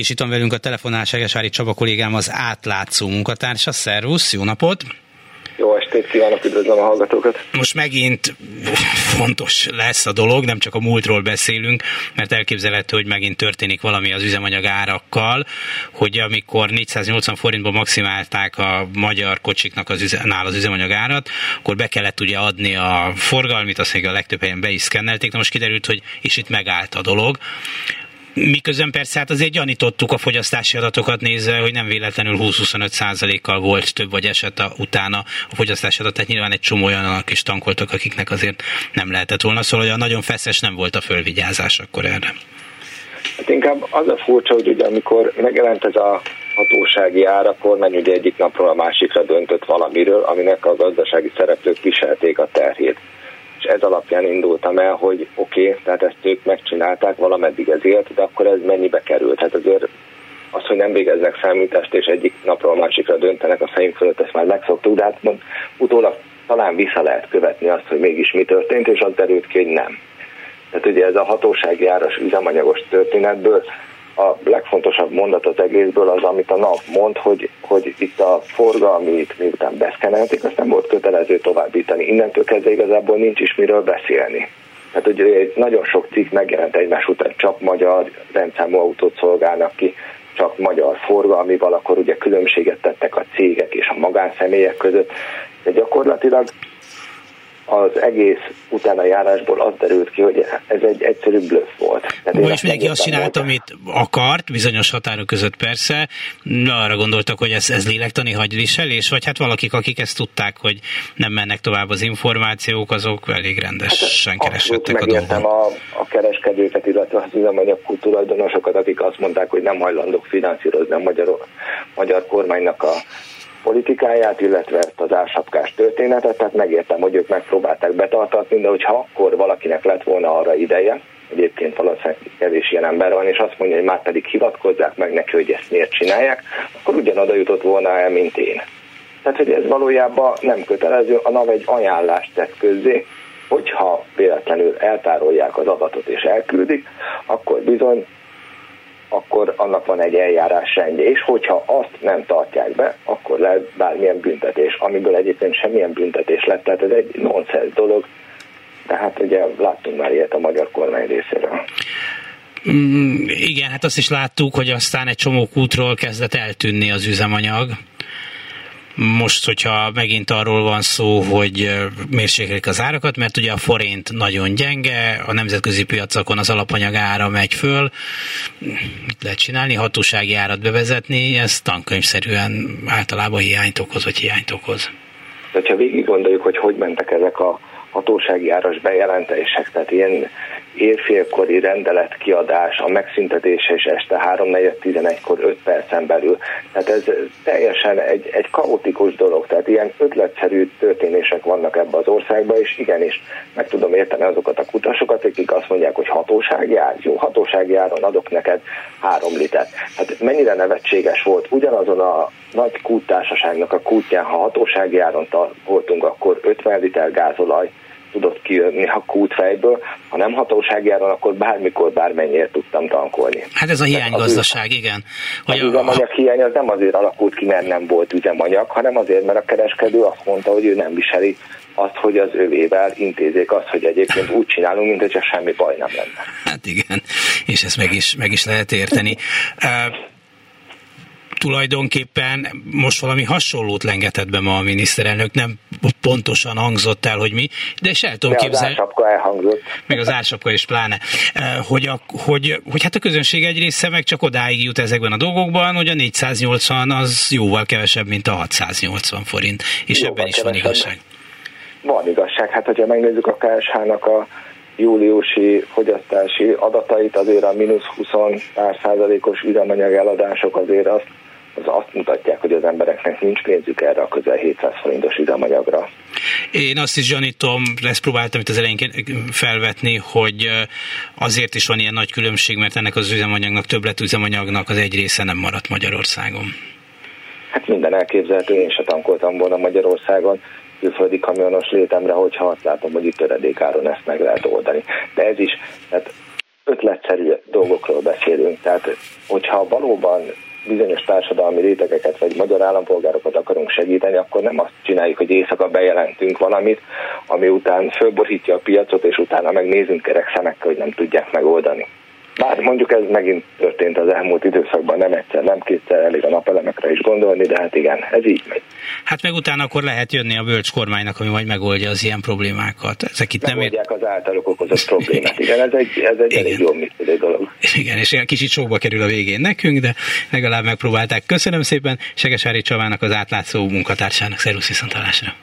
És itt van velünk a telefonál Segesári Csaba kollégám, az átlátszó munkatársa. Szervusz, jó napot! Jó estét kívánok, üdvözlöm a hallgatókat! Most megint fontos lesz a dolog, nem csak a múltról beszélünk, mert elképzelhető, hogy megint történik valami az üzemanyag árakkal, hogy amikor 480 forintba maximálták a magyar kocsiknak az, üze, nál az üzemanyag árat, akkor be kellett ugye adni a forgalmit, azt még a legtöbb helyen be is szkennelték, de most kiderült, hogy és itt megállt a dolog. Miközben persze hát azért gyanítottuk a fogyasztási adatokat nézve, hogy nem véletlenül 20-25 százalékkal volt több vagy eset a, utána a fogyasztási adat, tehát nyilván egy csomó olyanok is tankoltak, akiknek azért nem lehetett volna, szóval hogy a nagyon feszes nem volt a fölvigyázás akkor erre. Hát inkább az a furcsa, hogy ugye amikor megjelent ez a hatósági ár, a ugye egyik napról a másikra döntött valamiről, aminek a gazdasági szereplők viselték a terhét alapján indultam el, hogy oké, okay, tehát ezt ők megcsinálták, valameddig ez élt, de akkor ez mennyibe került? Hát azért az, hogy nem végeznek számítást, és egyik napról a másikra döntenek a fejünk fölött, ezt már megszoktuk, de hát utólag talán vissza lehet követni azt, hogy mégis mi történt, és az derült ki, hogy nem. Tehát ugye ez a hatósági áras üzemanyagos történetből a legfontosabb mondat az egészből az, amit a nap mond, hogy, hogy itt a forgalmit miután beszkenelték, azt nem volt kötelező továbbítani. Innentől kezdve igazából nincs is miről beszélni. Tehát ugye nagyon sok cikk megjelent egymás után, csak magyar rendszámú autót szolgálnak ki, csak magyar forgalmival, akkor ugye különbséget tettek a cégek és a magánszemélyek között, de gyakorlatilag az egész utána járásból az derült ki, hogy ez egy egyszerű bluff volt. Tehát és mindenki azt csinált, amit akart, bizonyos határok között persze, de arra gondoltak, hogy ez, ez lélektani hagyviselés, vagy hát valakik, akik ezt tudták, hogy nem mennek tovább az információk, azok elég rendesen hát, keresettek a dolgon. A, a kereskedőket, illetve az üzemanyag tulajdonosokat, akik azt mondták, hogy nem hajlandók finanszírozni a magyar, magyar kormánynak a politikáját, illetve ezt az ársapkás történetet, tehát megértem, hogy ők megpróbálták betartatni, de hogyha akkor valakinek lett volna arra ideje, egyébként valószínűleg kevés ilyen ember van, és azt mondja, hogy már pedig hivatkozzák meg neki, hogy ezt miért csinálják, akkor ugyanoda jutott volna el, mint én. Tehát, hogy ez valójában nem kötelező, a NAV egy ajánlást tett közzé, hogyha véletlenül eltárolják az adatot és elküldik, akkor bizony akkor annak van egy eljárás rendje, és hogyha azt nem tartják be, akkor lehet bármilyen büntetés, amiből egyébként semmilyen büntetés lett, tehát ez egy nonsens dolog, tehát ugye láttunk már ilyet a magyar kormány részéről. Mm, igen, hát azt is láttuk, hogy aztán egy csomó kútról kezdett eltűnni az üzemanyag. Most, hogyha megint arról van szó, hogy mérsékelik az árakat, mert ugye a forint nagyon gyenge, a nemzetközi piacokon az alapanyag ára megy föl, mit lehet csinálni, hatósági árat bevezetni, ez tankönyvszerűen általában hiányt okoz, vagy hiányt okoz. De ha végig gondoljuk, hogy hogy mentek ezek a hatósági áras bejelentések, tehát ilyen érfélkori rendelet kiadás, a megszüntetése és este 3-4-11-kor 5 percen belül. Tehát ez teljesen egy, egy kaotikus dolog, tehát ilyen ötletszerű történések vannak ebbe az országba, és igenis meg tudom érteni azokat a kutasokat, akik azt mondják, hogy hatósági ár, jó, hatósági áron adok neked 3 litert. Hát mennyire nevetséges volt, ugyanazon a nagy kúttársaságnak a kútján, ha hatósági áron voltunk, akkor 50 liter gázolaj, tudott kijönni a kútfejből, ha nem hatósági áron, akkor bármikor, bármennyire tudtam tankolni. Hát ez a hiánygazdaság, igen. Hogy az a... üzemanyag hiány az nem azért alakult ki, mert nem volt üzemanyag, hanem azért, mert a kereskedő azt mondta, hogy ő nem viseli azt, hogy az övével intézik azt, hogy egyébként úgy csinálunk, mint hogyha semmi baj nem lenne. Hát igen, és ezt meg is, meg is lehet érteni tulajdonképpen most valami hasonlót lengetett be ma a miniszterelnök, nem pontosan hangzott el, hogy mi, de is el tudom de képzelni. az elhangzott. Meg az ársapka is pláne. Eh, hogy, a, hogy, hogy hát a közönség egy része meg csak odáig jut ezekben a dolgokban, hogy a 480 az jóval kevesebb, mint a 680 forint. És jóval ebben is kevesebb. van igazság. Van igazság. Hát, hogyha megnézzük a KSH-nak a júliusi fogyasztási adatait, azért a mínusz 20 pár százalékos üzemanyag eladások azért azt az azt mutatják, hogy az embereknek nincs pénzük erre a közel 700 forintos üzemanyagra. Én azt is gyanítom, ezt próbáltam itt az elején felvetni, hogy azért is van ilyen nagy különbség, mert ennek az üzemanyagnak, üzemanyagnak az egy része nem maradt Magyarországon. Hát minden elképzelhető, én se tankoltam volna Magyarországon külföldi kamionos létemre, hogyha azt látom, hogy itt töredékáron ezt meg lehet oldani. De ez is, tehát ötletszerű dolgokról beszélünk. Tehát, hogyha valóban bizonyos társadalmi rétegeket vagy magyar állampolgárokat akarunk segíteni, akkor nem azt csináljuk, hogy éjszaka bejelentünk valamit, ami után fölborítja a piacot, és utána megnézünk kerek szemekkel, hogy nem tudják megoldani. Bár mondjuk ez megint történt az elmúlt időszakban, nem egyszer, nem kétszer, elég a napelemekre is gondolni, de hát igen, ez így megy. Hát meg utána akkor lehet jönni a bölcs kormánynak, ami majd megoldja az ilyen problémákat. Ezek itt Megoldják nem ér... az általuk okozott problémát. Igen, ez egy, ez egy igen. elég jó működő dolog. Igen, és egy kicsit sokba kerül a végén nekünk, de legalább megpróbálták. Köszönöm szépen Segesvári Csavának, az átlátszó munkatársának. Szervusz viszontalásra.